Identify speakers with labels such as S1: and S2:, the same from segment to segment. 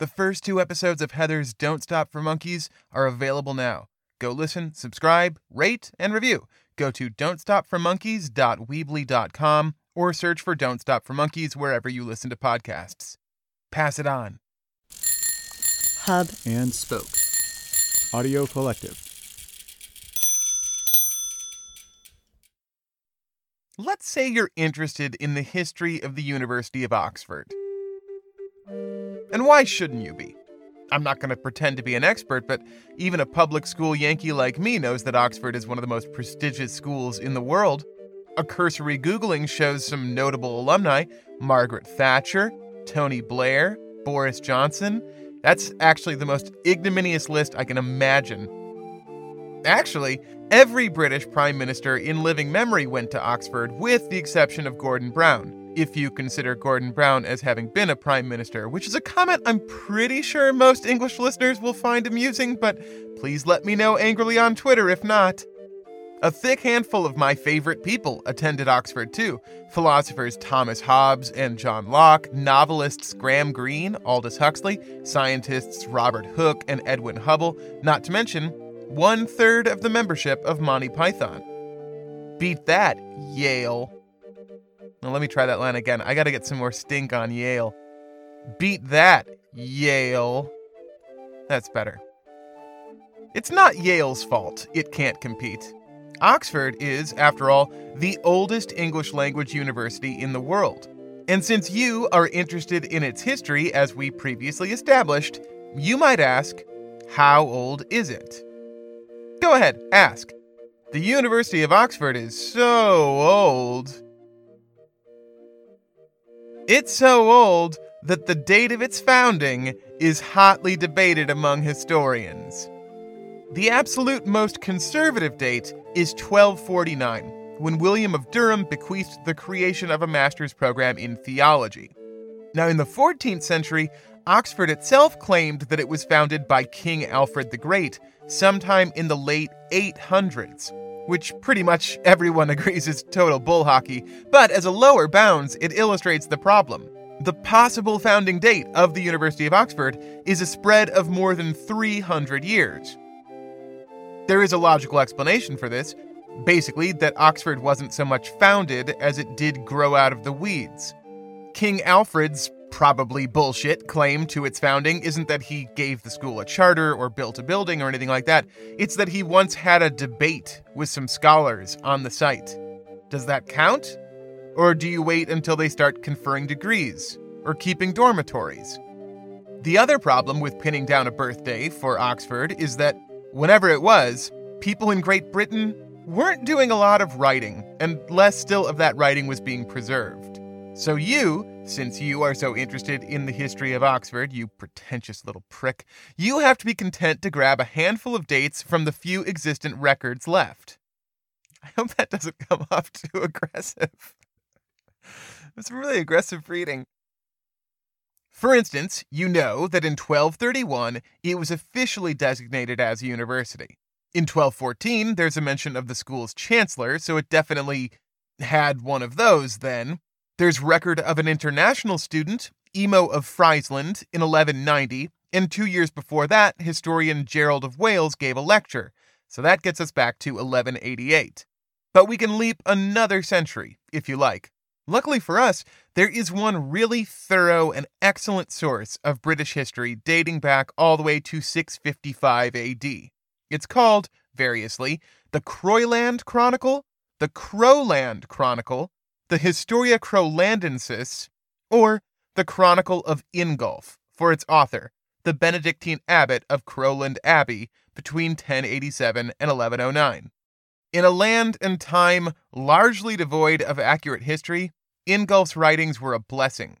S1: The first two episodes of Heather's Don't Stop for Monkeys are available now. Go listen, subscribe, rate, and review. Go to don'tstopformonkeys.weebly.com or search for Don't Stop for Monkeys wherever you listen to podcasts. Pass it on.
S2: Hub and Spoke. Audio Collective.
S1: Let's say you're interested in the history of the University of Oxford. And why shouldn't you be? I'm not going to pretend to be an expert, but even a public school Yankee like me knows that Oxford is one of the most prestigious schools in the world. A cursory Googling shows some notable alumni Margaret Thatcher, Tony Blair, Boris Johnson. That's actually the most ignominious list I can imagine. Actually, every British Prime Minister in living memory went to Oxford, with the exception of Gordon Brown if you consider Gordon Brown as having been a prime minister, which is a comment I'm pretty sure most English listeners will find amusing, but please let me know angrily on Twitter if not. A thick handful of my favorite people attended Oxford too philosophers Thomas Hobbes and John Locke, novelists Graham Greene, Aldous Huxley, scientists Robert Hooke and Edwin Hubble, not to mention one third of the membership of Monty Python. Beat that, Yale. Now let me try that line again. I got to get some more stink on Yale. Beat that, Yale. That's better. It's not Yale's fault it can't compete. Oxford is, after all, the oldest English language university in the world. And since you are interested in its history, as we previously established, you might ask, how old is it? Go ahead, ask. The University of Oxford is so old. It's so old that the date of its founding is hotly debated among historians. The absolute most conservative date is 1249, when William of Durham bequeathed the creation of a master's program in theology. Now, in the 14th century, Oxford itself claimed that it was founded by King Alfred the Great sometime in the late 800s which pretty much everyone agrees is total bull hockey, but as a lower bounds, it illustrates the problem. The possible founding date of the University of Oxford is a spread of more than 300 years. There is a logical explanation for this basically, that Oxford wasn't so much founded as it did grow out of the weeds. King Alfred's probably bullshit claim to its founding isn't that he gave the school a charter or built a building or anything like that. It's that he once had a debate with some scholars on the site. Does that count? Or do you wait until they start conferring degrees or keeping dormitories? The other problem with pinning down a birthday for Oxford is that, whenever it was, people in Great Britain weren't doing a lot of writing, and less still of that writing was being preserved. So, you, since you are so interested in the history of Oxford, you pretentious little prick, you have to be content to grab a handful of dates from the few existent records left. I hope that doesn't come off too aggressive. It's really aggressive reading. For instance, you know that in 1231 it was officially designated as a university. In 1214, there's a mention of the school's chancellor, so it definitely had one of those then. There's record of an international student, Emo of Friesland, in 1190, and two years before that, historian Gerald of Wales gave a lecture, so that gets us back to 1188. But we can leap another century, if you like. Luckily for us, there is one really thorough and excellent source of British history dating back all the way to 655 AD. It's called, variously, the Croyland Chronicle, the Crowland Chronicle, the Historia Crolandensis, or the Chronicle of Ingolf, for its author, the Benedictine abbot of Crowland Abbey, between 1087 and 1109. In a land and time largely devoid of accurate history, Ingolf's writings were a blessing,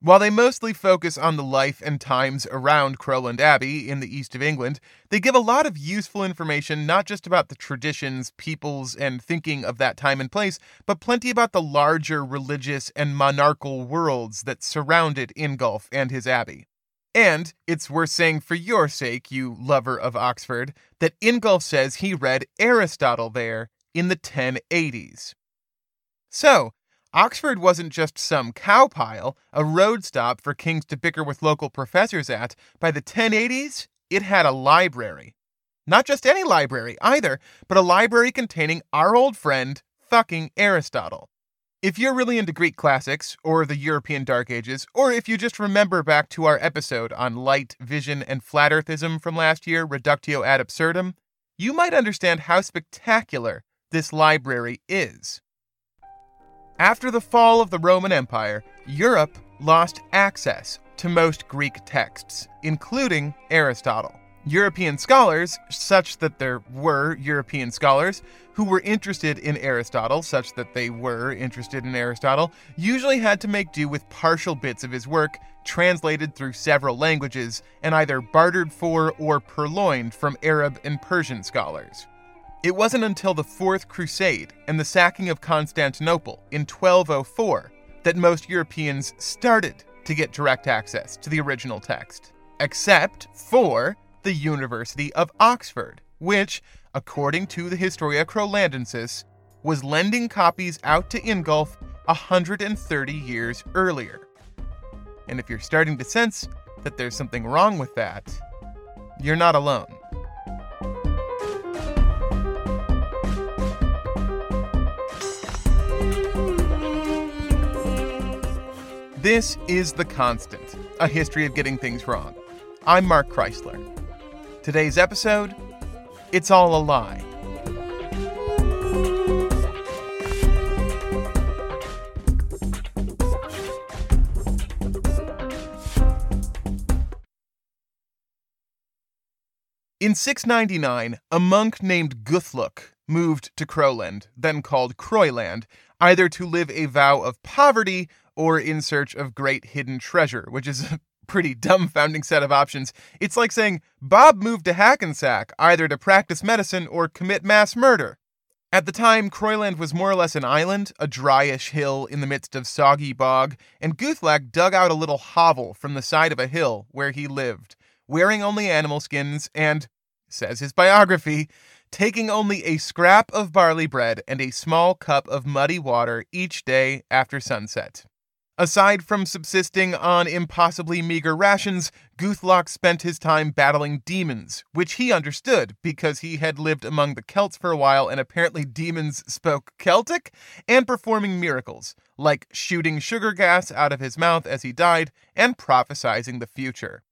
S1: while they mostly focus on the life and times around Crowland Abbey in the east of England, they give a lot of useful information not just about the traditions, peoples, and thinking of that time and place, but plenty about the larger religious and monarchical worlds that surrounded Ingolf and his abbey. And it's worth saying for your sake, you lover of Oxford, that Ingolf says he read Aristotle there in the 1080s. So, Oxford wasn't just some cow pile, a road stop for kings to bicker with local professors at. By the 1080s, it had a library. Not just any library either, but a library containing our old friend, fucking Aristotle. If you're really into Greek classics, or the European Dark Ages, or if you just remember back to our episode on light, vision, and flat earthism from last year, Reductio ad absurdum, you might understand how spectacular this library is. After the fall of the Roman Empire, Europe lost access to most Greek texts, including Aristotle. European scholars, such that there were European scholars who were interested in Aristotle, such that they were interested in Aristotle, usually had to make do with partial bits of his work translated through several languages and either bartered for or purloined from Arab and Persian scholars. It wasn't until the Fourth Crusade and the sacking of Constantinople in 1204 that most Europeans started to get direct access to the original text, except for the University of Oxford, which, according to the Historia Crolandensis, was lending copies out to Ingolf 130 years earlier. And if you're starting to sense that there's something wrong with that, you're not alone. This is The Constant, a history of getting things wrong. I'm Mark Chrisler. Today's episode It's All a Lie. In 699, a monk named Guthlac moved to Crowland, then called Croyland, either to live a vow of poverty or in search of great hidden treasure, which is a pretty dumbfounding set of options. It's like saying Bob moved to Hackensack either to practice medicine or commit mass murder. At the time, Croyland was more or less an island, a dryish hill in the midst of soggy bog, and Guthlac dug out a little hovel from the side of a hill where he lived, wearing only animal skins and, says his biography, taking only a scrap of barley bread and a small cup of muddy water each day after sunset. Aside from subsisting on impossibly meager rations, Guthlac spent his time battling demons, which he understood because he had lived among the Celts for a while and apparently demons spoke Celtic, and performing miracles, like shooting sugar gas out of his mouth as he died and prophesizing the future.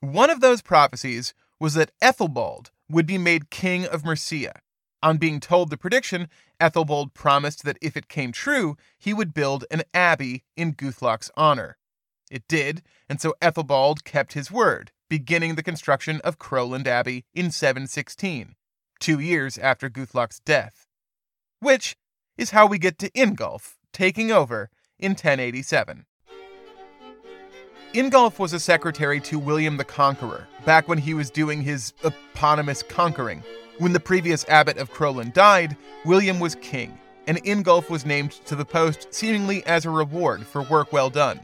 S1: One of those prophecies was that Ethelbald would be made king of Mercia, on being told the prediction, Ethelbald promised that if it came true, he would build an abbey in Guthlac's honor. It did, and so Ethelbald kept his word, beginning the construction of Crowland Abbey in 716, two years after Guthlac's death. Which is how we get to Ingulf taking over in 1087. Ingulf was a secretary to William the Conqueror back when he was doing his eponymous conquering, when the previous abbot of Crowland died, William was king, and Ingulf was named to the post seemingly as a reward for work well done.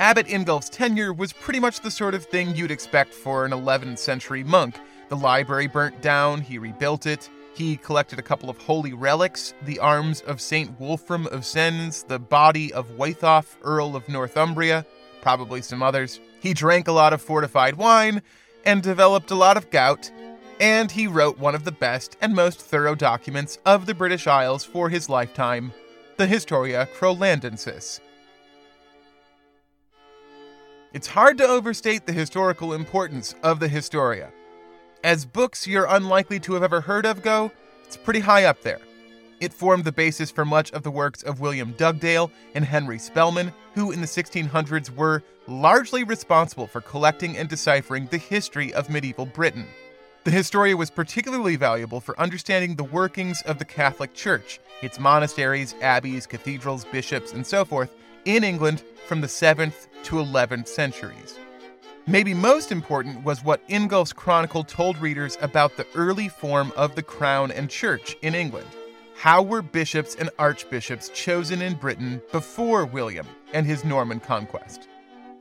S1: Abbot Ingulf's tenure was pretty much the sort of thing you'd expect for an 11th century monk. The library burnt down, he rebuilt it, he collected a couple of holy relics the arms of St. Wolfram of Sens, the body of Wythoff, Earl of Northumbria, probably some others. He drank a lot of fortified wine and developed a lot of gout and he wrote one of the best and most thorough documents of the British Isles for his lifetime, the Historia Crolandensis. It's hard to overstate the historical importance of the Historia. As books you're unlikely to have ever heard of go, it's pretty high up there. It formed the basis for much of the works of William Dugdale and Henry Spelman, who in the 1600s were largely responsible for collecting and deciphering the history of medieval Britain. The Historia was particularly valuable for understanding the workings of the Catholic Church, its monasteries, abbeys, cathedrals, bishops, and so forth, in England from the 7th to 11th centuries. Maybe most important was what Ingolf's Chronicle told readers about the early form of the crown and church in England. How were bishops and archbishops chosen in Britain before William and his Norman conquest?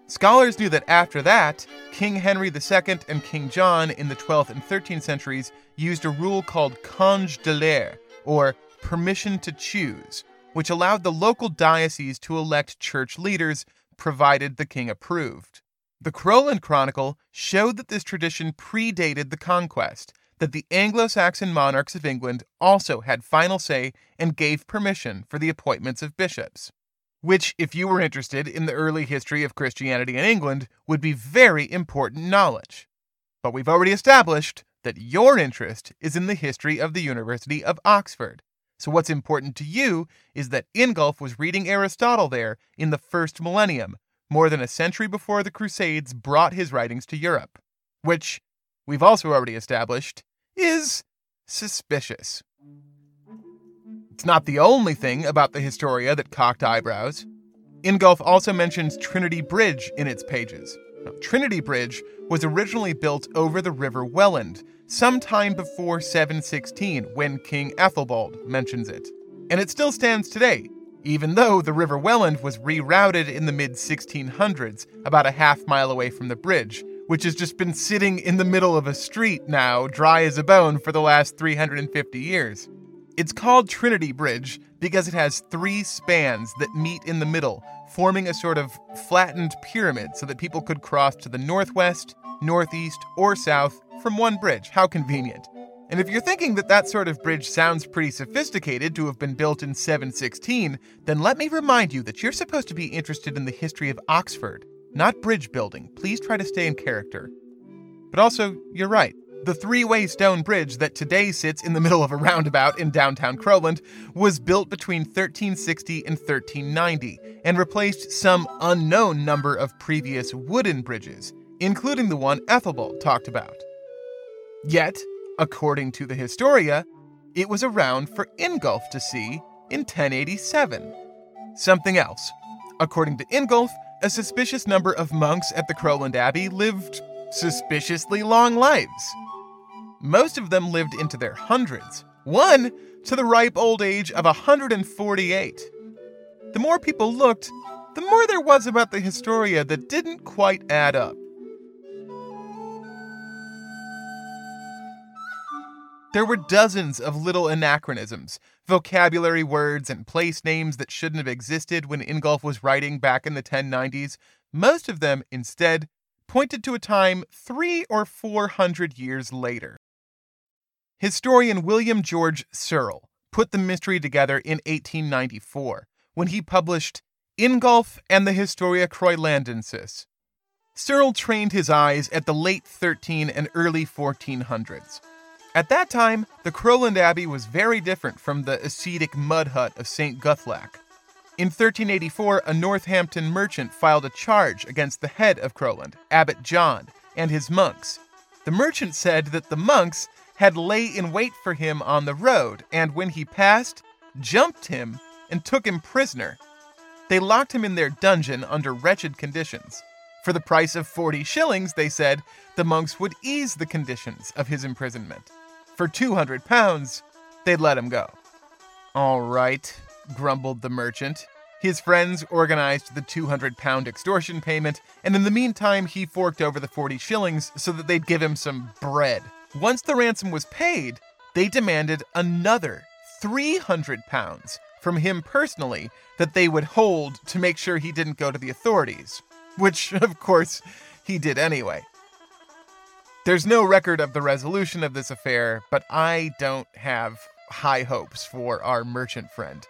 S1: Scholars knew that after that, King Henry II and King John in the 12th and 13th centuries used a rule called congé d'élire, or permission to choose, which allowed the local diocese to elect church leaders provided the king approved. The Crowland Chronicle showed that this tradition predated the conquest, that the Anglo Saxon monarchs of England also had final say and gave permission for the appointments of bishops which, if you were interested in the early history of Christianity in England, would be very important knowledge. But we've already established that your interest is in the history of the University of Oxford. So, what's important to you is that Ingulf was reading Aristotle there in the first millennium, more than a century before the Crusades brought his writings to Europe, which, we've also already established, is suspicious. It's not the only thing about the Historia that cocked eyebrows. Ingolf also mentions Trinity Bridge in its pages. Now, Trinity Bridge was originally built over the River Welland, sometime before 716 when King Ethelbald mentions it. And it still stands today, even though the River Welland was rerouted in the mid 1600s, about a half mile away from the bridge, which has just been sitting in the middle of a street now, dry as a bone, for the last 350 years. It's called Trinity Bridge because it has three spans that meet in the middle, forming a sort of flattened pyramid so that people could cross to the northwest, northeast, or south from one bridge. How convenient. And if you're thinking that that sort of bridge sounds pretty sophisticated to have been built in 716, then let me remind you that you're supposed to be interested in the history of Oxford, not bridge building. Please try to stay in character. But also, you're right. The three way stone bridge that today sits in the middle of a roundabout in downtown Crowland was built between 1360 and 1390 and replaced some unknown number of previous wooden bridges, including the one Ethelbald talked about. Yet, according to the Historia, it was around for Ingolf to see in 1087. Something else. According to Ingolf, a suspicious number of monks at the Crowland Abbey lived suspiciously long lives. Most of them lived into their hundreds, one to the ripe old age of 148. The more people looked, the more there was about the Historia that didn't quite add up. There were dozens of little anachronisms, vocabulary words and place names that shouldn't have existed when Ingolf was writing back in the 1090s. Most of them, instead, pointed to a time three or four hundred years later. Historian William George Searle put the mystery together in 1894 when he published Ingolf and the Historia Croylandensis. Searle trained his eyes at the late 13 and early 1400s. At that time, the Crowland Abbey was very different from the ascetic mud hut of St. Guthlac. In 1384, a Northampton merchant filed a charge against the head of Crowland, Abbot John, and his monks. The merchant said that the monks had lay in wait for him on the road, and when he passed, jumped him and took him prisoner. They locked him in their dungeon under wretched conditions. For the price of 40 shillings, they said, the monks would ease the conditions of his imprisonment. For 200 pounds, they'd let him go. All right, grumbled the merchant. His friends organized the 200 pound extortion payment, and in the meantime, he forked over the 40 shillings so that they'd give him some bread. Once the ransom was paid, they demanded another 300 pounds from him personally that they would hold to make sure he didn't go to the authorities, which, of course, he did anyway. There's no record of the resolution of this affair, but I don't have high hopes for our merchant friend.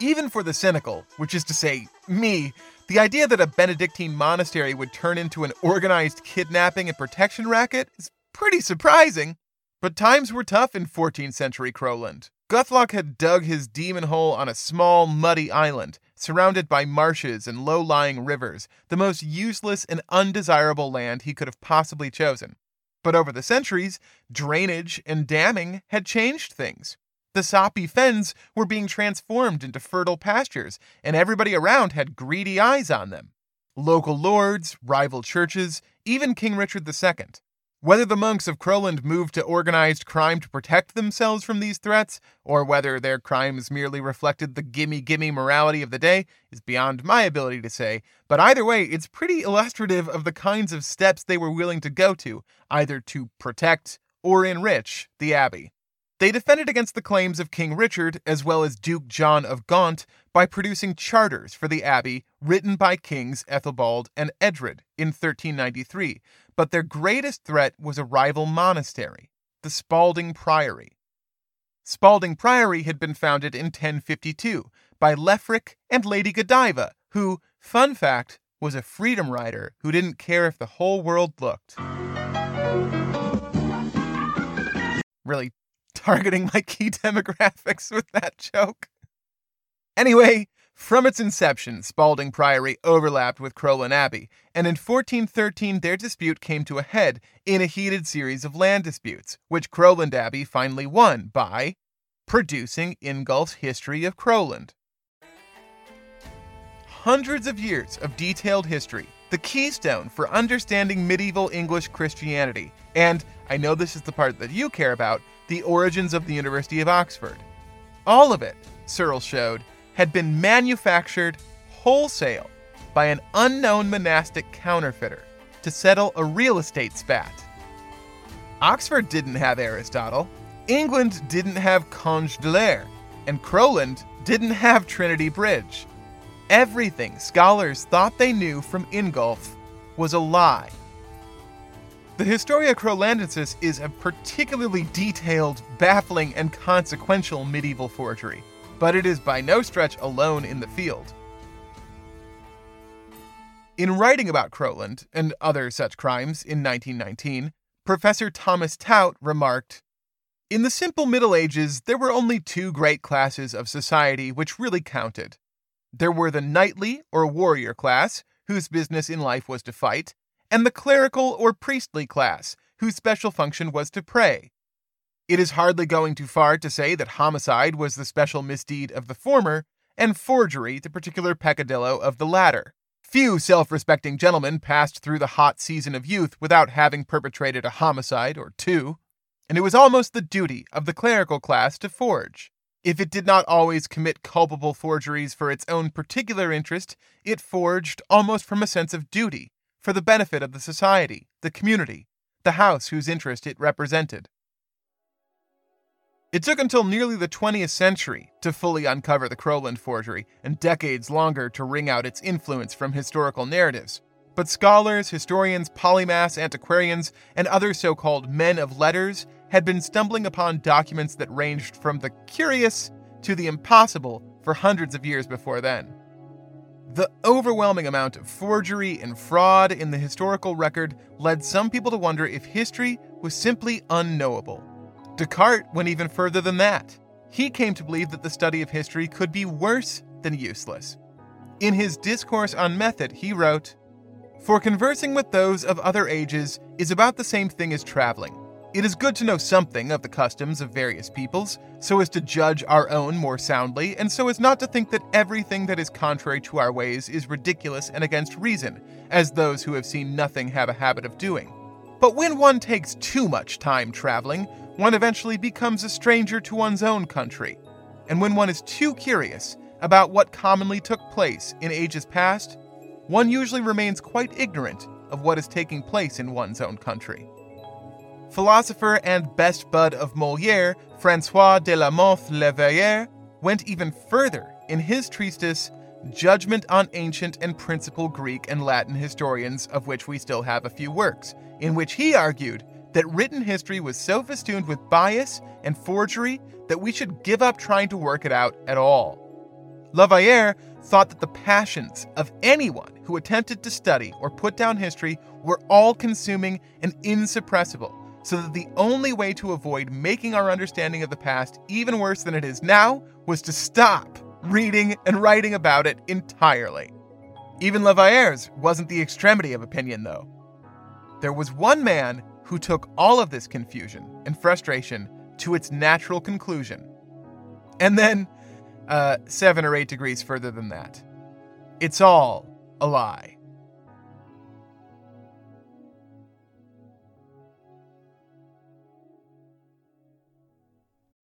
S1: Even for the cynical, which is to say, me, the idea that a Benedictine monastery would turn into an organized kidnapping and protection racket is Pretty surprising. But times were tough in 14th century Crowland. Guthlac had dug his demon hole on a small, muddy island, surrounded by marshes and low lying rivers, the most useless and undesirable land he could have possibly chosen. But over the centuries, drainage and damming had changed things. The soppy fens were being transformed into fertile pastures, and everybody around had greedy eyes on them. Local lords, rival churches, even King Richard II. Whether the monks of Crowland moved to organized crime to protect themselves from these threats, or whether their crimes merely reflected the gimme gimme morality of the day, is beyond my ability to say, but either way, it's pretty illustrative of the kinds of steps they were willing to go to, either to protect or enrich the abbey. They defended against the claims of King Richard as well as Duke John of Gaunt by producing charters for the abbey written by Kings Ethelbald and Edred in 1393, but their greatest threat was a rival monastery, the Spalding Priory. Spalding Priory had been founded in 1052 by Leofric and Lady Godiva, who, fun fact, was a freedom rider who didn't care if the whole world looked. Really targeting my key demographics with that joke. Anyway, from its inception, Spalding Priory overlapped with Crowland Abbey, and in 1413 their dispute came to a head in a heated series of land disputes, which Crowland Abbey finally won by producing Ingolf's History of Crowland. Hundreds of years of detailed history, the keystone for understanding medieval English Christianity, and I know this is the part that you care about, the Origins of the University of Oxford. All of it, Searle showed, had been manufactured wholesale by an unknown monastic counterfeiter to settle a real estate spat. Oxford didn't have Aristotle, England didn't have Congé d'élire, and Crowland didn't have Trinity Bridge. Everything scholars thought they knew from Ingolf was a lie the Historia Crolandensis is a particularly detailed, baffling, and consequential medieval forgery, but it is by no stretch alone in the field. In writing about Croland and other such crimes in 1919, Professor Thomas Tout remarked In the simple Middle Ages, there were only two great classes of society which really counted. There were the knightly or warrior class, whose business in life was to fight, and the clerical or priestly class, whose special function was to pray. It is hardly going too far to say that homicide was the special misdeed of the former, and forgery the particular peccadillo of the latter. Few self respecting gentlemen passed through the hot season of youth without having perpetrated a homicide or two, and it was almost the duty of the clerical class to forge. If it did not always commit culpable forgeries for its own particular interest, it forged almost from a sense of duty, for the benefit of the society, the community, the house whose interest it represented. It took until nearly the 20th century to fully uncover the Crowland forgery, and decades longer to wring out its influence from historical narratives. But scholars, historians, polymaths, antiquarians, and other so called men of letters had been stumbling upon documents that ranged from the curious to the impossible for hundreds of years before then. The overwhelming amount of forgery and fraud in the historical record led some people to wonder if history was simply unknowable. Descartes went even further than that. He came to believe that the study of history could be worse than useless. In his Discourse on Method, he wrote For conversing with those of other ages is about the same thing as traveling. It is good to know something of the customs of various peoples, so as to judge our own more soundly, and so as not to think that everything that is contrary to our ways is ridiculous and against reason, as those who have seen nothing have a habit of doing. But when one takes too much time traveling, one eventually becomes a stranger to one's own country. And when one is too curious about what commonly took place in ages past, one usually remains quite ignorant of what is taking place in one's own country. Philosopher and best bud of Moliere, Francois de la Mothe Le Vayer, went even further in his treatise Judgment on Ancient and Principal Greek and Latin Historians, of which we still have a few works, in which he argued that written history was so festooned with bias and forgery that we should give up trying to work it out at all. Le Vayer thought that the passions of anyone who attempted to study or put down history were all consuming and insuppressible, so that the only way to avoid making our understanding of the past even worse than it is now was to stop reading and writing about it entirely. Even Le Vayer's wasn't the extremity of opinion, though. There was one man who took all of this confusion and frustration to its natural conclusion. And then, uh, seven or eight degrees further than that, it's all a lie.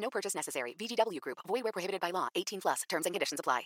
S1: No purchase necessary. VGW Group. Void where prohibited by law. 18 plus. Terms and conditions apply.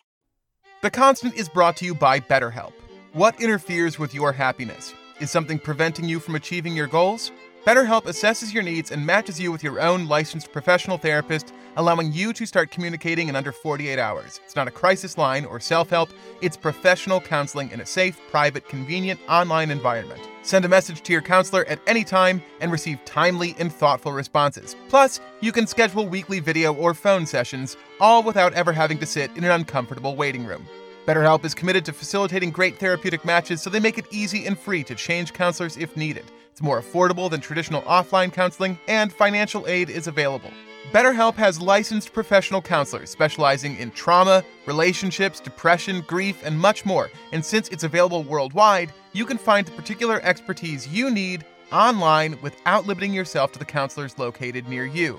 S1: The Constant is brought to you by BetterHelp. What interferes with your happiness? Is something preventing you from achieving your goals? BetterHelp assesses your needs and matches you with your own licensed professional therapist, allowing you to start communicating in under 48 hours. It's not a crisis line or self help, it's professional counseling in a safe, private, convenient online environment. Send a message to your counselor at any time and receive timely and thoughtful responses. Plus, you can schedule weekly video or phone sessions, all without ever having to sit in an uncomfortable waiting room. BetterHelp is committed to facilitating great therapeutic matches so they make it easy and free to change counselors if needed. It's more affordable than traditional offline counseling, and financial aid is available. BetterHelp has licensed professional counselors specializing in trauma, relationships, depression, grief, and much more. And since it's available worldwide, you can find the particular expertise you need online without limiting yourself to the counselors located near you.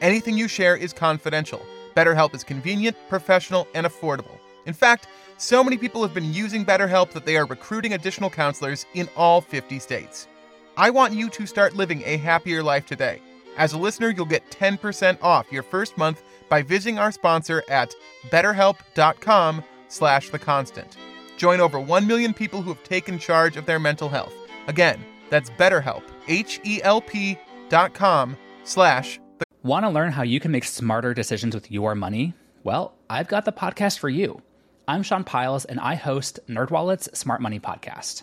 S1: Anything you share is confidential. BetterHelp is convenient, professional, and affordable. In fact, so many people have been using BetterHelp that they are recruiting additional counselors in all 50 states. I want you to start living a happier life today. As a listener, you'll get 10% off your first month by visiting our sponsor at betterhelp.com slash the constant. Join over 1 million people who have taken charge of their mental health. Again, that's betterhelp, H-E-L-P dot com slash the
S3: Want to learn how you can make smarter decisions with your money? Well, I've got the podcast for you. I'm Sean Pyles, and I host NerdWallet's Smart Money Podcast.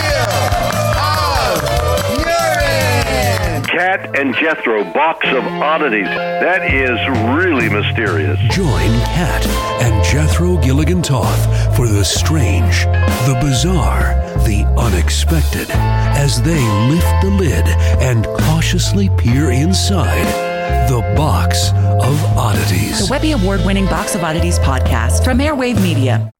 S4: Cat and Jethro Box of Oddities. That is really mysterious.
S5: Join Cat and Jethro Gilligan Toth for the strange, the bizarre, the unexpected as they lift the lid and cautiously peer inside. The Box of Oddities.
S6: The Webby Award winning Box of Oddities podcast from Airwave Media.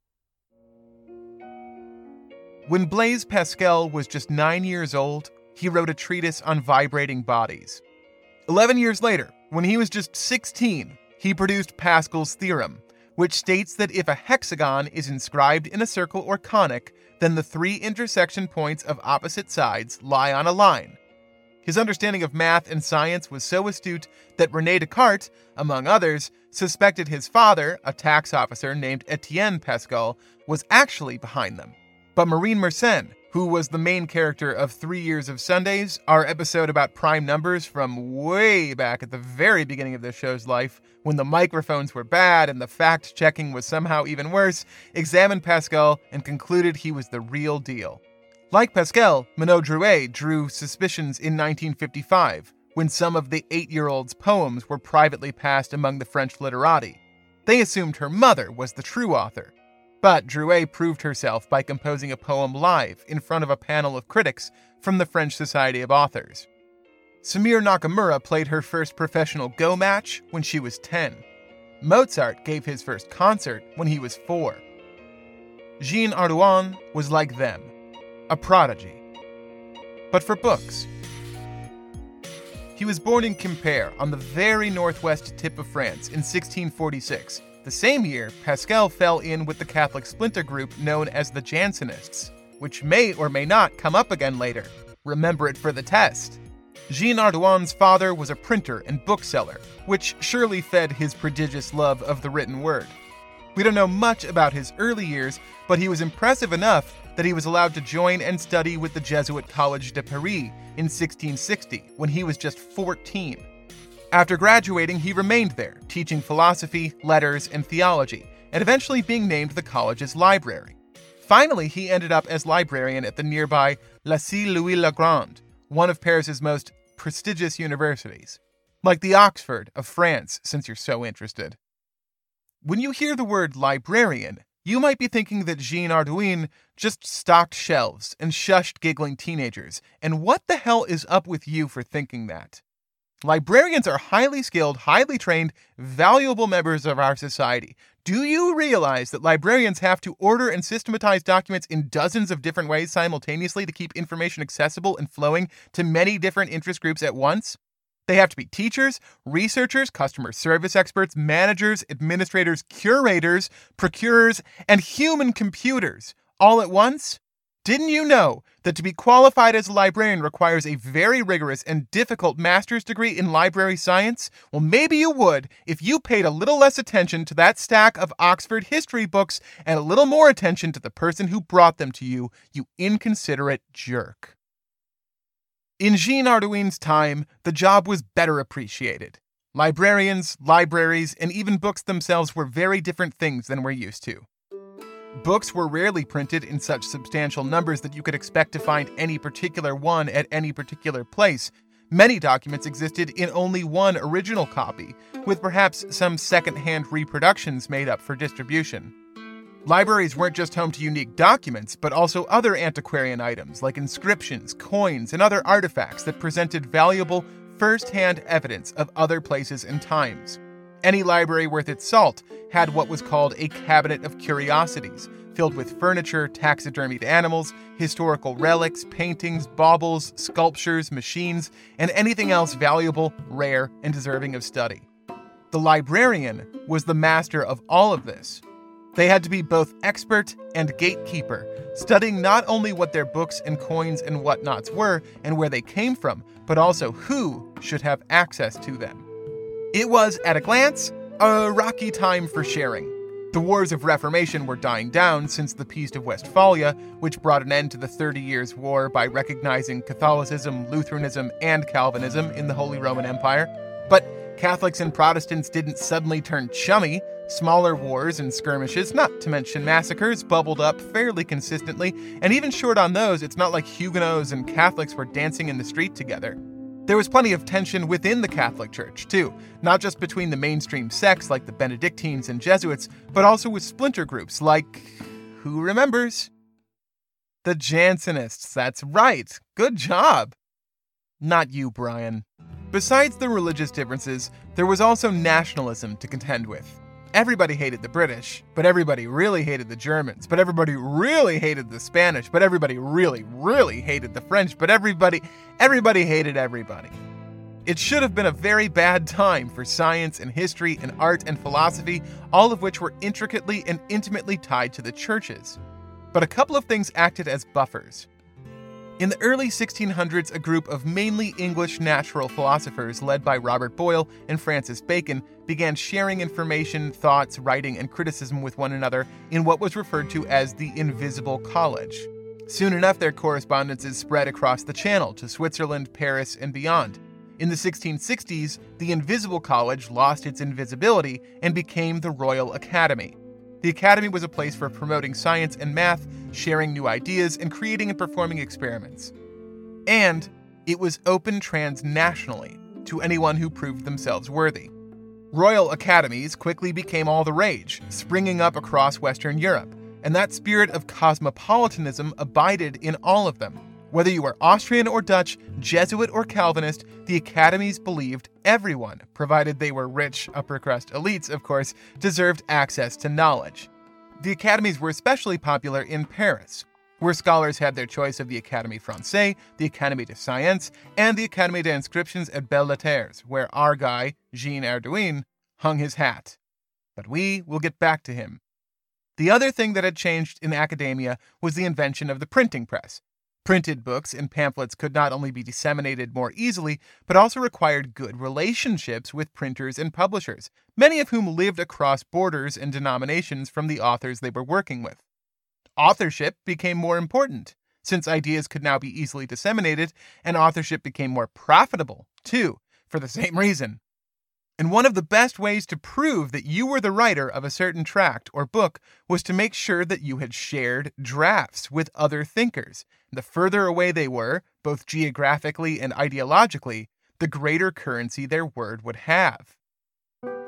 S1: When Blaise Pascal was just nine years old, he wrote a treatise on vibrating bodies. Eleven years later, when he was just 16, he produced Pascal's theorem, which states that if a hexagon is inscribed in a circle or conic, then the three intersection points of opposite sides lie on a line. His understanding of math and science was so astute that Rene Descartes, among others, suspected his father, a tax officer named Etienne Pascal, was actually behind them. But Marin Mersenne, who was the main character of Three Years of Sundays, our episode about prime numbers from way back at the very beginning of this show's life, when the microphones were bad and the fact checking was somehow even worse, examined Pascal and concluded he was the real deal. Like Pascal, Minou Drouet drew suspicions in 1955 when some of the eight year old's poems were privately passed among the French literati. They assumed her mother was the true author, but Drouet proved herself by composing a poem live in front of a panel of critics from the French Society of Authors. Sumire Nakamura played her first professional Go match when she was 10. Mozart gave his first concert when he was 4. Jean Hardouin was like them, a prodigy. But for books. He was born in Quimper on the very northwest tip of France in 1646 the same year, Pascal fell in with the Catholic splinter group known as the Jansenists, which may or may not come up again later. Remember it for the test. Jean Hardouin's father was a printer and bookseller, which surely fed his prodigious love of the written word. We don't know much about his early years, but he was impressive enough that he was allowed to join and study with the Jesuit College de Paris in 1660 when he was just 14. After graduating, he remained there, teaching philosophy, letters, and theology, and eventually being named the college's library. Finally, he ended up as librarian at the nearby Lycée Louis Le Grand, one of Paris's most prestigious universities, like the Oxford of France, since you're so interested. When you hear the word librarian, you might be thinking that Jean Hardouin just stocked shelves and shushed giggling teenagers, and what the hell is up with you for thinking that? Librarians are highly skilled, highly trained, valuable members of our society. Do you realize that librarians have to order and systematize documents in dozens of different ways simultaneously to keep information accessible and flowing to many different interest groups at once? They have to be teachers, researchers, customer service experts, managers, administrators, curators, procurers, and human computers all at once? Didn't you know that to be qualified as a librarian requires a very rigorous and difficult master's degree in library science? Well, maybe you would if you paid a little less attention to that stack of Oxford history books and a little more attention to the person who brought them to you, you inconsiderate jerk. In Jean Hardouin's time, the job was better appreciated. Librarians, libraries, and even books themselves were very different things than we're used to. Books were rarely printed in such substantial numbers that you could expect to find any particular one at any particular place. Many documents existed in only one original copy, with perhaps some secondhand reproductions made up for distribution. Libraries weren't just home to unique documents, but also other antiquarian items like inscriptions, coins, and other artifacts that presented valuable, first hand evidence of other places and times. Any library worth its salt had what was called a cabinet of curiosities, filled with furniture, taxidermied animals, historical relics, paintings, baubles, sculptures, machines, and anything else valuable, rare, and deserving of study. The librarian was the master of all of this. They had to be both expert and gatekeeper, studying not only what their books and coins and whatnots were and where they came from, but also who should have access to them. It was, at a glance, a rocky time for sharing. The wars of Reformation were dying down since the Peace of Westphalia, which brought an end to the Thirty Years' War by recognizing Catholicism, Lutheranism, and Calvinism in the Holy Roman Empire. But Catholics and Protestants didn't suddenly turn chummy. Smaller wars and skirmishes, not to mention massacres, bubbled up fairly consistently, and even short on those, it's not like Huguenots and Catholics were dancing in the street together. There was plenty of tension within the Catholic Church, too, not just between the mainstream sects like the Benedictines and Jesuits, but also with splinter groups like. who remembers? The Jansenists, that's right. Good job. Not you, Brian. Besides the religious differences, there was also nationalism to contend with. Everybody hated the British, but everybody really hated the Germans, but everybody really hated the Spanish, but everybody really, really hated the French, but everybody, everybody hated everybody. It should have been a very bad time for science and history and art and philosophy, all of which were intricately and intimately tied to the churches. But a couple of things acted as buffers. In the early 1600s, a group of mainly English natural philosophers led by Robert Boyle and Francis Bacon began sharing information, thoughts, writing, and criticism with one another in what was referred to as the Invisible College. Soon enough, their correspondences spread across the Channel to Switzerland, Paris, and beyond. In the 1660s, the Invisible College lost its invisibility and became the Royal Academy. The Academy was a place for promoting science and math, sharing new ideas, and creating and performing experiments. And it was open transnationally to anyone who proved themselves worthy. Royal academies quickly became all the rage, springing up across Western Europe, and that spirit of cosmopolitanism abided in all of them. Whether you were Austrian or Dutch, Jesuit or Calvinist, the academies believed everyone, provided they were rich, upper crust elites, of course, deserved access to knowledge. The academies were especially popular in Paris, where scholars had their choice of the Académie Française, the Académie des Sciences, and the Académie des Inscriptions et Belles Lettres, where our guy, Jean Hardouin, hung his hat. But we will get back to him. The other thing that had changed in academia was the invention of the printing press, Printed books and pamphlets could not only be disseminated more easily, but also required good relationships with printers and publishers, many of whom lived across borders and denominations from the authors they were working with. Authorship became more important, since ideas could now be easily disseminated, and authorship became more profitable, too, for the same reason. And one of the best ways to prove that you were the writer of a certain tract or book was to make sure that you had shared drafts with other thinkers the further away they were, both geographically and ideologically, the greater currency their word would have.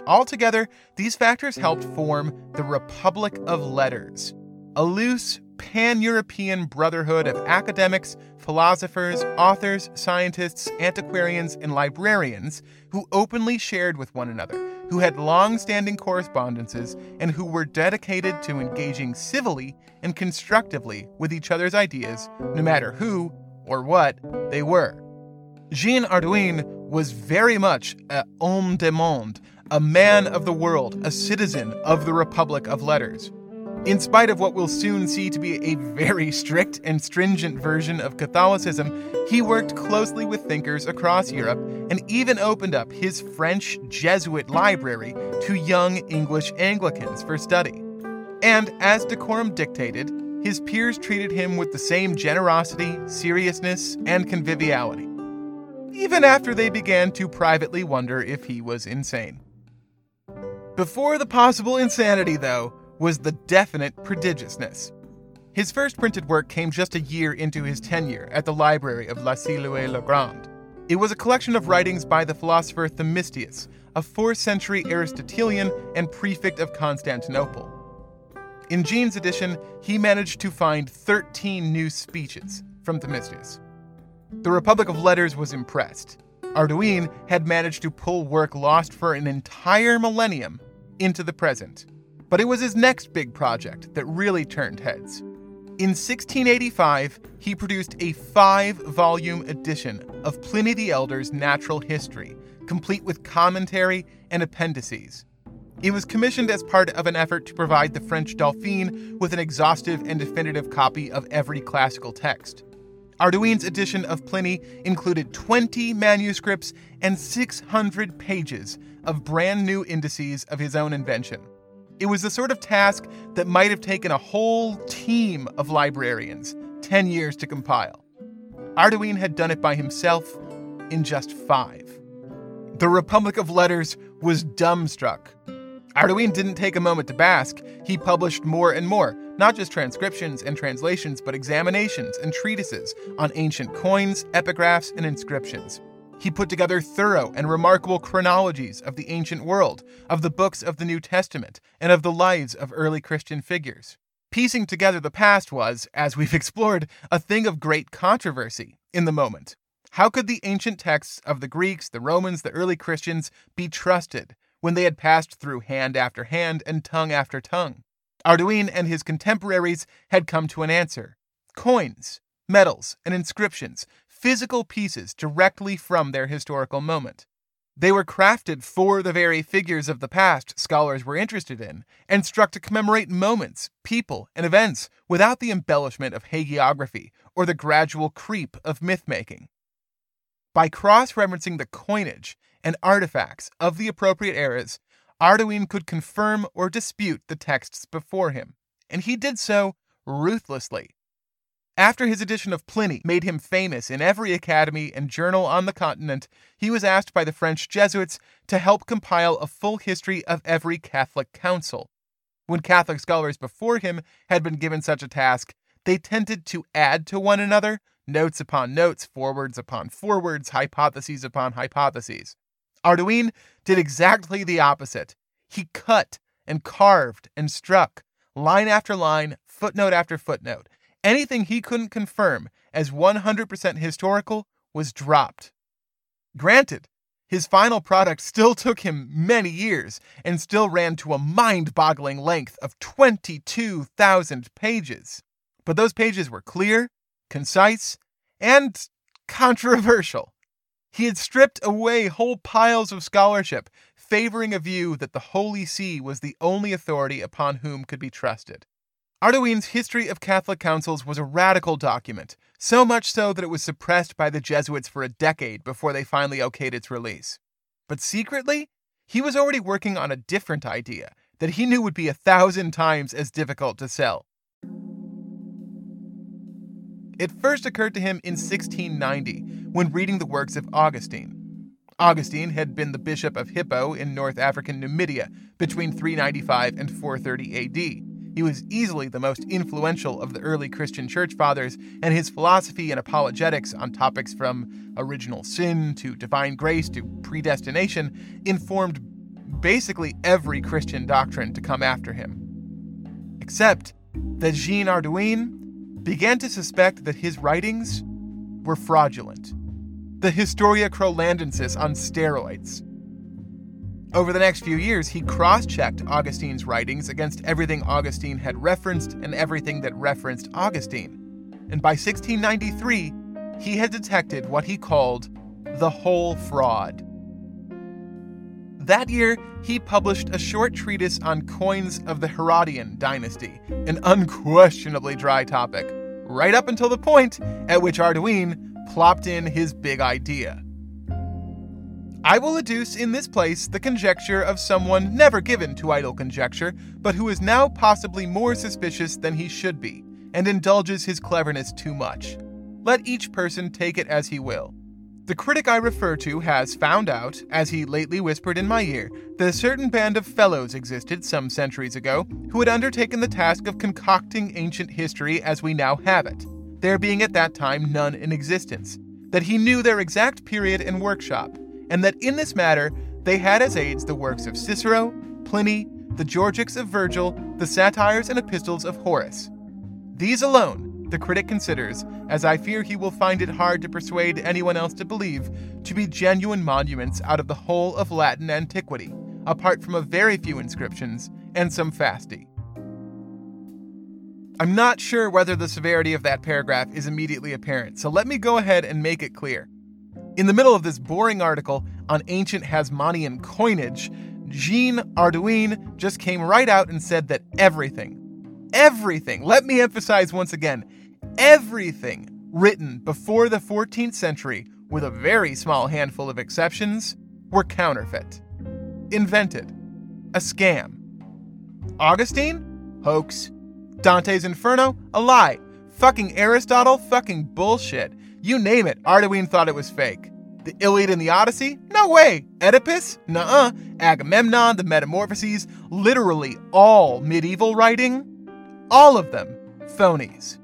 S1: Altogether, these factors helped form the Republic of Letters, a loose, pan European brotherhood of academics, philosophers, authors, scientists, antiquarians, and librarians who openly shared with one another, who had long standing correspondences, and who were dedicated to engaging civilly and constructively with each other's ideas, no matter who or what they were. Jean Hardouin was very much a homme de monde, a man of the world, a citizen of the Republic of Letters. In spite of what we'll soon see to be a very strict and stringent version of Catholicism, he worked closely with thinkers across Europe and even opened up his French Jesuit library to young English Anglicans for study. And as decorum dictated, his peers treated him with the same generosity, seriousness, and conviviality, even after they began to privately wonder if he was insane. Before the possible insanity, though, was the definite prodigiousness. His first printed work came just a year into his tenure at the library of Lycée Louis Le Grand. It was a collection of writings by the philosopher Themistius, a 4th century Aristotelian and prefect of Constantinople in Jean's edition, he managed to find 13 new speeches from Themistocles. The Republic of Letters was impressed. Hardouin had managed to pull work lost for an entire millennium into the present. But it was his next big project that really turned heads. In 1685, he produced a five volume edition of Pliny the Elder's Natural History, complete with commentary and appendices. It was commissioned as part of an effort to provide the French Dauphin with an exhaustive and definitive copy of every classical text. Hardouin's edition of Pliny included 20 manuscripts and 600 pages of brand new indices of his own invention. It was the sort of task that might have taken a whole team of librarians 10 years to compile. Hardouin had done it by himself in just five. The Republic of Letters was dumbstruck Hardouin didn't take a moment to bask. He published more and more, not just transcriptions and translations, but examinations and treatises on ancient coins, epigraphs, and inscriptions. He put together thorough and remarkable chronologies of the ancient world, of the books of the New Testament, and of the lives of early Christian figures. Piecing together the past was, as we've explored, a thing of great controversy in the moment. How could the ancient texts of the Greeks, the Romans, the early Christians be trusted? when they had passed through hand after hand and tongue after tongue. Hardouin and his contemporaries had come to an answer coins, medals, and inscriptions, physical pieces directly from their historical moment. They were crafted for the very figures of the past scholars were interested in, and struck to commemorate moments, people, and events without the embellishment of hagiography or the gradual creep of myth making. By cross referencing the coinage and artifacts of the appropriate eras, Hardouin could confirm or dispute the texts before him, and he did so ruthlessly. After his edition of Pliny made him famous in every academy and journal on the continent, he was asked by the French Jesuits to help compile a full history of every Catholic council. When Catholic scholars before him had been given such a task, they tended to add to one another notes upon notes, forwards upon forwards, hypotheses upon hypotheses. Hardouin did hmm. exactly the opposite. He cut and carved and struck, line after line, footnote after footnote. Anything he couldn't confirm as 100% historical was dropped. Granted, his final product still took him many years and still ran to a mind boggling length of 22,000 pages. But those pages were clear, concise, and controversial. He had stripped away whole piles of scholarship, favoring a view that the Holy See was the only authority upon whom could be trusted. Hardouin's History of Catholic Councils was a radical document, so much so that it was suppressed by the Jesuits for a decade before they finally okayed its release. But secretly, he was already working on a different idea that he knew would be a thousand times as difficult to sell. It first occurred to him in 1690 when reading the works of Augustine. Augustine had been the bishop of Hippo in North African Numidia between 395 and 430 AD. He was easily the most influential of the early Christian church fathers, and his philosophy and apologetics on topics from original sin to divine grace to predestination informed basically every Christian doctrine to come after him. Except that Jean Hardouin began to suspect that his writings were fraudulent. The Historia Crolandensis on steroids. Over the next few years, he cross checked Augustine's writings against everything Augustine had referenced and everything that referenced Augustine. And by 1693, he had detected what he called the whole fraud. That year, he published a short treatise on coins of the Herodian dynasty, an unquestionably dry topic, right up until the point at which Hardouin plopped in his big idea. I will adduce in this place the conjecture of someone never given to idle conjecture, but who is now possibly more suspicious than he should be, and indulges his cleverness too much. Let each person take it as he will. The critic I refer to has found out, as he lately whispered in my ear, that a certain band of fellows existed some centuries ago who had undertaken the task of concocting ancient history as we now have it, there being at that time none in existence, that he knew their exact period and workshop, and that in this matter they had as aids the works of Cicero, Pliny, the Georgics of Virgil, the satires and epistles of Horace. These alone, the critic considers, as I fear he will find it hard to persuade anyone else to believe, to be genuine monuments out of the whole of Latin antiquity, apart from a very few inscriptions and some fasti. I'm not sure whether the severity of that paragraph is immediately apparent, so let me go ahead and make it clear. In the middle of this boring article on ancient Hasmonean coinage, Jean Hardouin just came right out and said that everything, everything, let me emphasize once again, everything written before the 14th century, with a very small handful of exceptions, were counterfeit, invented, a scam. Augustine? Hoax. Dante's Inferno? A lie. Fucking Aristotle? Fucking bullshit. You name it, Hardouin thought it was fake. The Iliad and the Odyssey? No way. Oedipus? Nuh uh. Agamemnon, the Metamorphoses, literally all medieval writing? All of them phonies.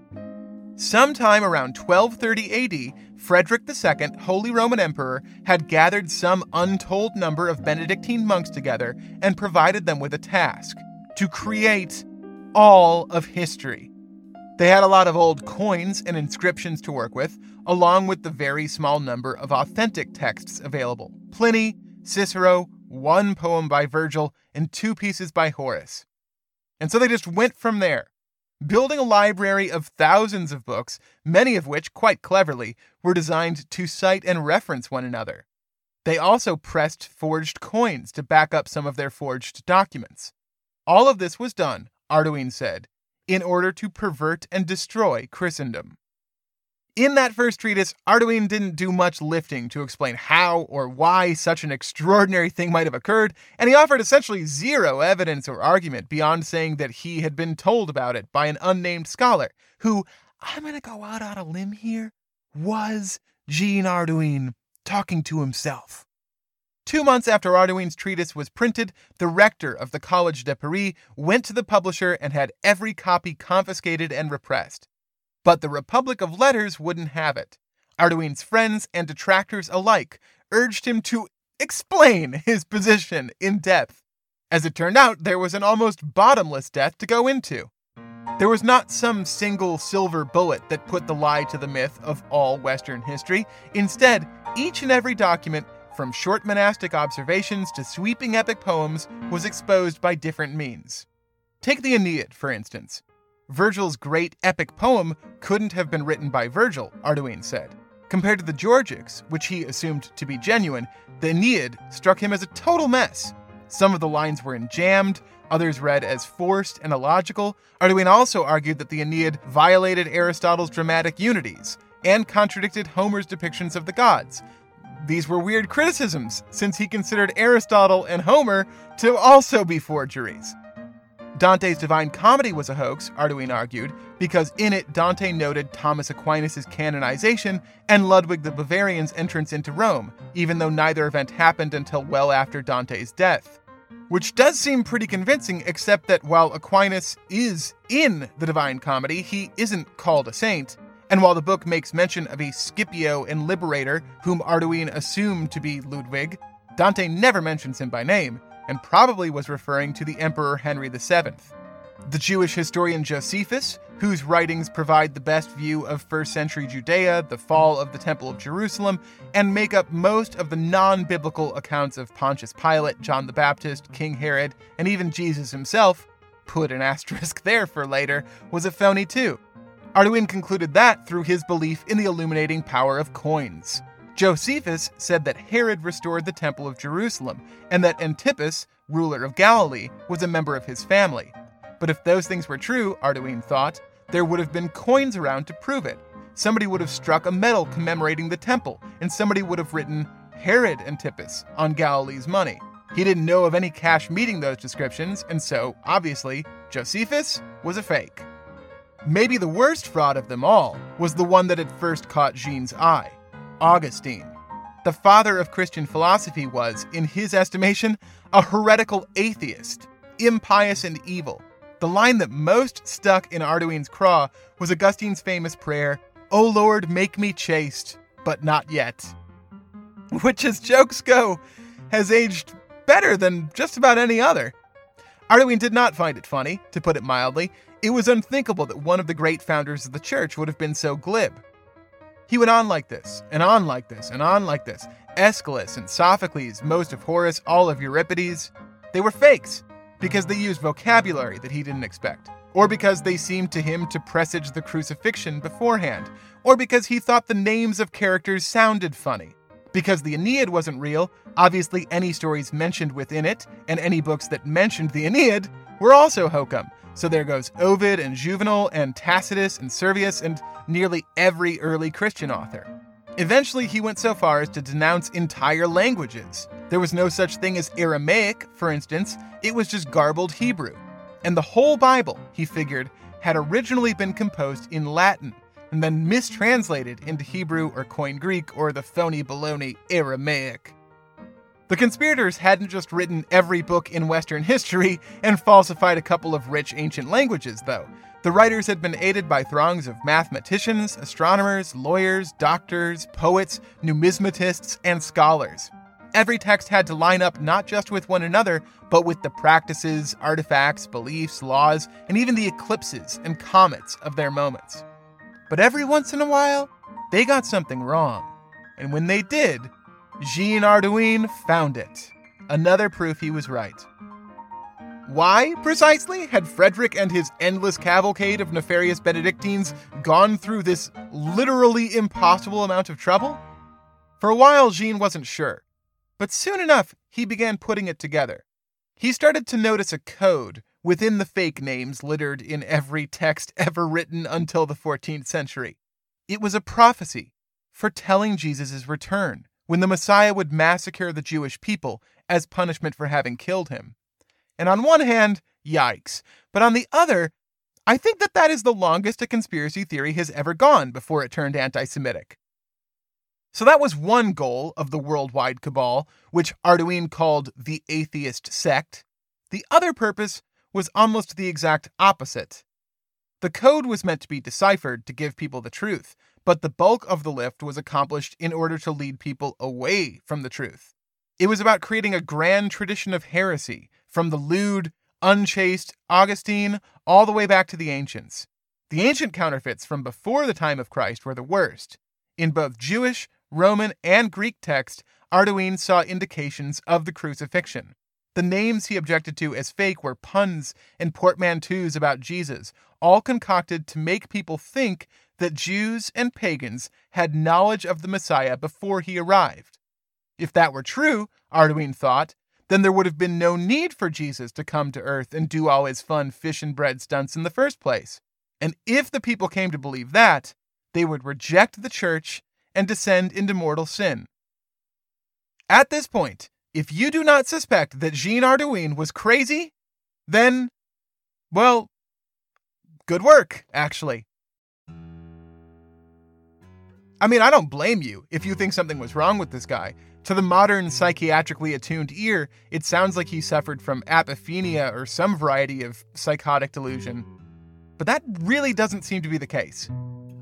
S1: Sometime around 1230 AD, Frederick II, Holy Roman Emperor, had gathered some untold number of Benedictine monks together and provided them with a task to create all of history. They had a lot of old coins and inscriptions to work with, along with the very small number of authentic texts available Pliny, Cicero, one poem by Virgil, and two pieces by Horace. And so they just went from there building a library of thousands of books, many of which, quite cleverly, were designed to cite and reference one another. They also pressed forged coins to back up some of their forged documents. All of this was done, Hardouin said, in order to pervert and destroy Christendom. In that first treatise, Hardouin didn't do much lifting to explain how or why such an extraordinary thing might have occurred, and he offered essentially zero evidence or argument beyond saying that he had been told about it by an unnamed scholar, who, I'm gonna go out on a limb here, was Jean Hardouin talking to himself. Two months after Hardouin's treatise was printed, the rector of the College de Paris went to the publisher and had every copy confiscated and repressed. But the Republic of Letters wouldn't have it. Hardouin's friends and detractors alike urged him to explain his position in depth. As it turned out, there was an almost bottomless depth to go into. There was not some single silver bullet that put the lie to the myth of all Western history. Instead, each and every document, from short monastic observations to sweeping epic poems, was exposed by different means. Take the Aeneid, for instance. Virgil's great epic poem couldn't have been written by Virgil, Hardouin said. Compared to the Georgics, which he assumed to be genuine, the Aeneid struck him as a total mess. Some of the lines were enjambed, others read as forced and illogical. Hardouin also argued that the Aeneid violated Aristotle's dramatic unities and contradicted Homer's depictions of the gods. These were weird criticisms, since he considered Aristotle and Homer to also be forgeries. Dante's Divine Comedy was a hoax, Hardouin argued, because in it Dante noted Thomas Aquinas' canonization and Ludwig the Bavarian's entrance into Rome, even though neither event happened until well after Dante's death. Which does seem pretty convincing, except that while Aquinas is in the Divine Comedy, he isn't called a saint, and while the book makes mention of a Scipio and liberator whom Hardouin assumed to be Ludwig, Dante never mentions him by name, and probably was referring to the Emperor Henry VII. The Jewish historian Josephus, whose writings provide the best view of first century Judea, the fall of the Temple of Jerusalem, and make up most of the non biblical accounts of Pontius Pilate, John the Baptist, King Herod, and even Jesus himself, put an asterisk there for later, was a phony too. Hardouin concluded that through his belief in the illuminating power of coins. Josephus said that Herod restored the Temple of Jerusalem, and that Antipas, ruler of Galilee, was a member of his family. But if those things were true, Hardouin thought, there would have been coins around to prove it. Somebody would have struck a medal commemorating the temple, and somebody would have written Herod Antipas on Galilee's money. He didn't know of any cash meeting those descriptions, and so, obviously, Josephus was a fake. Maybe the worst fraud of them all was the one that had first caught Jean's eye. Augustine. The father of Christian philosophy was, in his estimation, a heretical atheist, impious and evil. The line that most stuck in Hardouin's craw was Augustine's famous prayer, O Lord, make me chaste, but not yet. Which, as jokes go, has aged better than just about any other. Hardouin did not find it funny, to put it mildly. It was unthinkable that one of the great founders of the church would have been so glib. He went on like this, and on like this, and on like this. Aeschylus and Sophocles, most of Horace, all of Euripides, they were fakes because they used vocabulary that he didn't expect, or because they seemed to him to presage the crucifixion beforehand, or because he thought the names of characters sounded funny. Because the Aeneid wasn't real, obviously any stories mentioned within it, and any books that mentioned the Aeneid, were also hokum. So there goes Ovid and Juvenal and Tacitus and Servius and nearly every early Christian author. Eventually, he went so far as to denounce entire languages. There was no such thing as Aramaic, for instance, it was just garbled Hebrew. And the whole Bible, he figured, had originally been composed in Latin and then mistranslated into Hebrew or Koine Greek or the phony baloney Aramaic. The conspirators hadn't just written every book in Western history and falsified a couple of rich ancient languages, though. The writers had been aided by throngs of mathematicians, astronomers, lawyers, doctors, poets, numismatists, and scholars. Every text had to line up not just with one another, but with the practices, artifacts, beliefs, laws, and even the eclipses and comets of their moments. But every once in a while, they got something wrong. And when they did, Jean Hardouin found it. Another proof he was right. Why, precisely, had Frederick and his endless cavalcade of nefarious Benedictines gone through this literally impossible amount of trouble? For a while, Jean wasn't sure. But soon enough, he began putting it together. He started to notice a code within the fake names littered in every text ever written until the 14th century. It was a prophecy foretelling Jesus' return, when the Messiah would massacre the Jewish people as punishment for having killed him. And on one hand, yikes. But on the other, I think that that is the longest a conspiracy theory has ever gone before it turned anti Semitic. So that was one goal of the worldwide cabal, which Hardouin called the atheist sect. The other purpose was almost the exact opposite. The code was meant to be deciphered to give people the truth, but the bulk of the lift was accomplished in order to lead people away from the truth. It was about creating a grand tradition of heresy from the lewd, unchaste Augustine all the way back to the ancients. The ancient counterfeits from before the time of Christ were the worst. In both Jewish, Roman, and Greek texts, Hardouin saw indications of the crucifixion. The names he objected to as fake were puns and portmanteaus about Jesus, all concocted to make people think that Jews and pagans had knowledge of the Messiah before he arrived. If that were true, Hardouin thought, then there would have been no need for Jesus to come to earth and do all his fun fish and bread stunts in the first place. And if the people came to believe that, they would reject the church and descend into mortal sin. At this point, if you do not suspect that Jean Hardouin was crazy, then, well, good work, actually. I mean, I don't blame you if you think something was wrong with this guy. To the modern psychiatrically attuned ear, it sounds like he suffered from apophenia or some variety of psychotic delusion. But that really doesn't seem to be the case.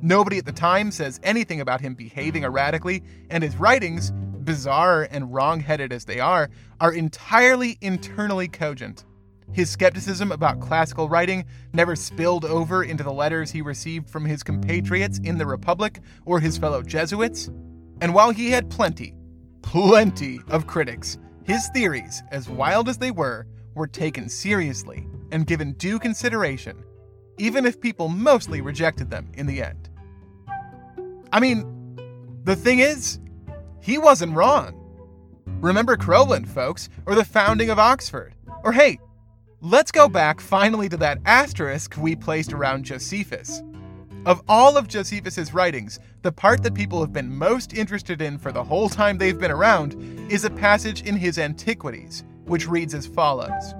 S1: Nobody at the time says anything about him behaving erratically, and his writings, bizarre and wrong headed as they are, are entirely internally cogent. His skepticism about classical writing never spilled over into the letters he received from his compatriots in the Republic or his fellow Jesuits. And while he had plenty, plenty of critics. His theories, as wild as they were, were taken seriously and given due consideration, even if people mostly rejected them in the end. I mean, the thing is, he wasn't wrong. Remember Crowland, folks, or the founding of Oxford. Or hey, let's go back finally to that asterisk we placed around Josephus. Of all of Josephus's writings, the part that people have been most interested in for the whole time they've been around is a passage in his Antiquities, which reads as follows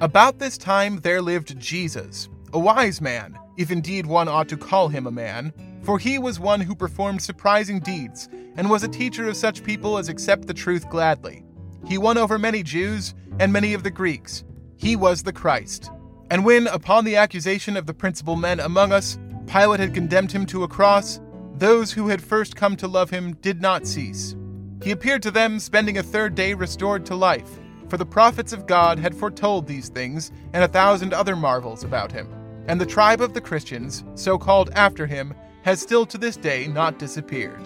S1: About this time there lived Jesus, a wise man, if indeed one ought to call him a man, for he was one who performed surprising deeds, and was a teacher of such people as accept the truth gladly. He won over many Jews and many of the Greeks. He was the Christ. And when, upon the accusation of the principal men among us, Pilate had condemned him to a cross, those who had first come to love him did not cease. He appeared to them, spending a third day restored to life, for the prophets of God had foretold these things and a thousand other marvels about him. And the tribe of the Christians, so called after him, has still to this day not disappeared.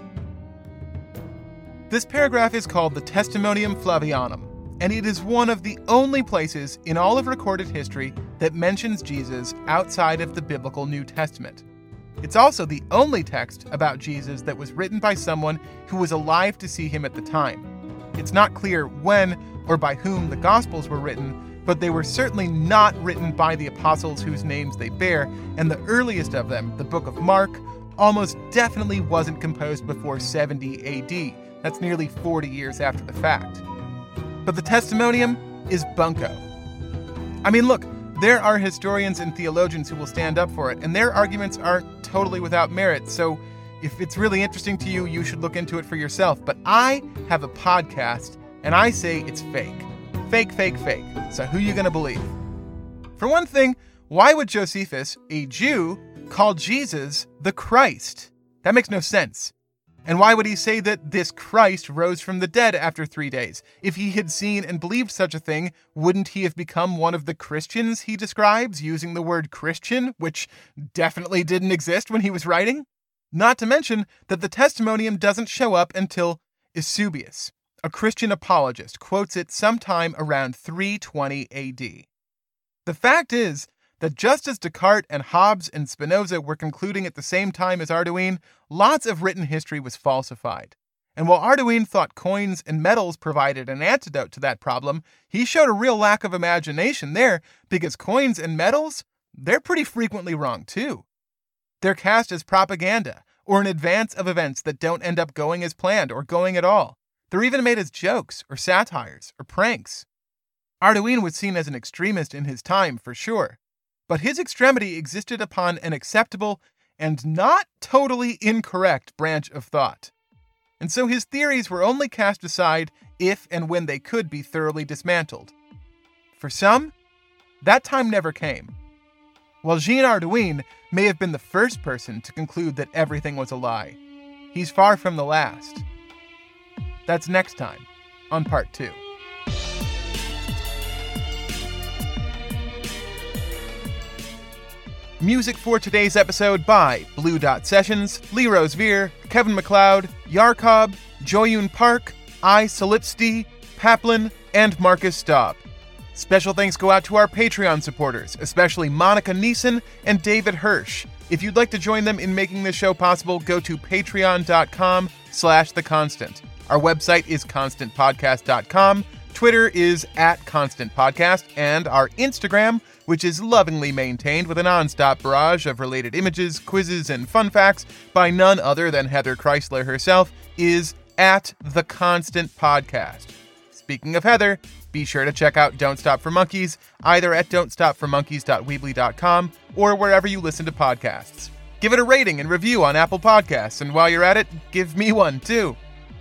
S1: This paragraph is called the Testimonium Flavianum, and it is one of the only places in all of recorded history that mentions Jesus outside of the biblical New Testament. It's also the only text about Jesus that was written by someone who was alive to see him at the time. It's not clear when or by whom the Gospels were written, but they were certainly not written by the apostles whose names they bear, and the earliest of them, the Book of Mark, almost definitely wasn't composed before 70 AD. That's nearly 40 years after the fact. But the testimonium is bunko. I mean, look, there are historians and theologians who will stand up for it, and their arguments are totally without merit. So if it's really interesting to you, you should look into it for yourself. But I have a podcast, and I say it's fake. Fake, fake, fake. So who you going to believe? For one thing, why would Josephus, a Jew, call Jesus the Christ? That makes no sense. And why would he say that this Christ rose from the dead after three days? If he had seen and believed such a thing, wouldn't he have become one of the Christians he describes, using the word Christian, which definitely didn't exist when he was writing? Not to mention that the testimonium doesn't show up until Eusebius, a Christian apologist, quotes it sometime around 320 AD. The fact is that just as Descartes and Hobbes and Spinoza were concluding at the same time as Hardouin, lots of written history was falsified. And while Hardouin thought coins and medals provided an antidote to that problem, he showed a real lack of imagination there because coins and medals, they're pretty frequently wrong too. They're cast as propaganda or in advance of events that don't end up going as planned or going at all. They're even made as jokes or satires or pranks. Hardouin was seen as an extremist in his time, for sure, but his extremity existed upon an acceptable and not totally incorrect branch of thought. And so his theories were only cast aside if and when they could be thoroughly dismantled. For some, that time never came. While Jean Hardouin may have been the first person to conclude that everything was a lie, he's far from the last. That's next time on part two. Music for today's episode by Blue Dot Sessions, Rosevere, Kevin MacLeod, Yarhkob, Joohyun Park, I Solipsky, Paplin, and Marcus Staub. Special thanks go out to our Patreon supporters, especially Monica Neeson and David Hirsch. If you'd like to join them in making this show possible, go to patreon.com slash the constant. Our website is constantpodcast.com, Twitter is at constantpodcast, and our Instagram which is lovingly maintained with a nonstop barrage of related images, quizzes, and fun facts by none other than Heather Chrisler herself, is at the Constant Podcast. Speaking of Heather, be sure to check out Don't Stop for Monkeys either at don'tstopformonkeys.weebly.com or wherever you listen to podcasts. Give it a rating and review on Apple Podcasts, and while you're at it, give me one too.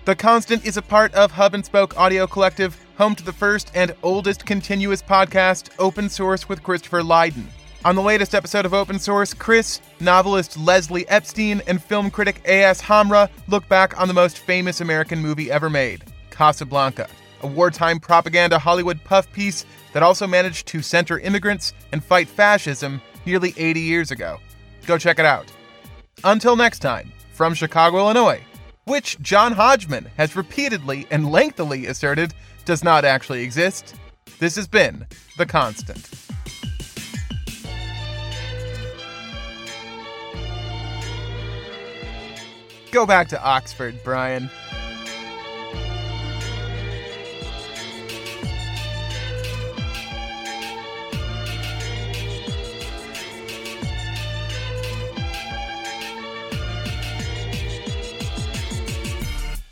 S1: The Constant is a part of Hub and Spoke Audio Collective home to the first and oldest continuous podcast, Open Source with Christopher Lydon. On the latest episode of Open Source, Chris, novelist Leslie Epstein, and film critic A.S. Hamrah look back on the most famous American movie ever made, Casablanca, a wartime propaganda Hollywood puff piece that also managed to center immigrants and fight fascism nearly 80 years ago. Go check it out. Until next time, from Chicago, Illinois, which John Hodgman has repeatedly and lengthily asserted does not actually exist. This has been The Constant. Go back to Oxford, Brian.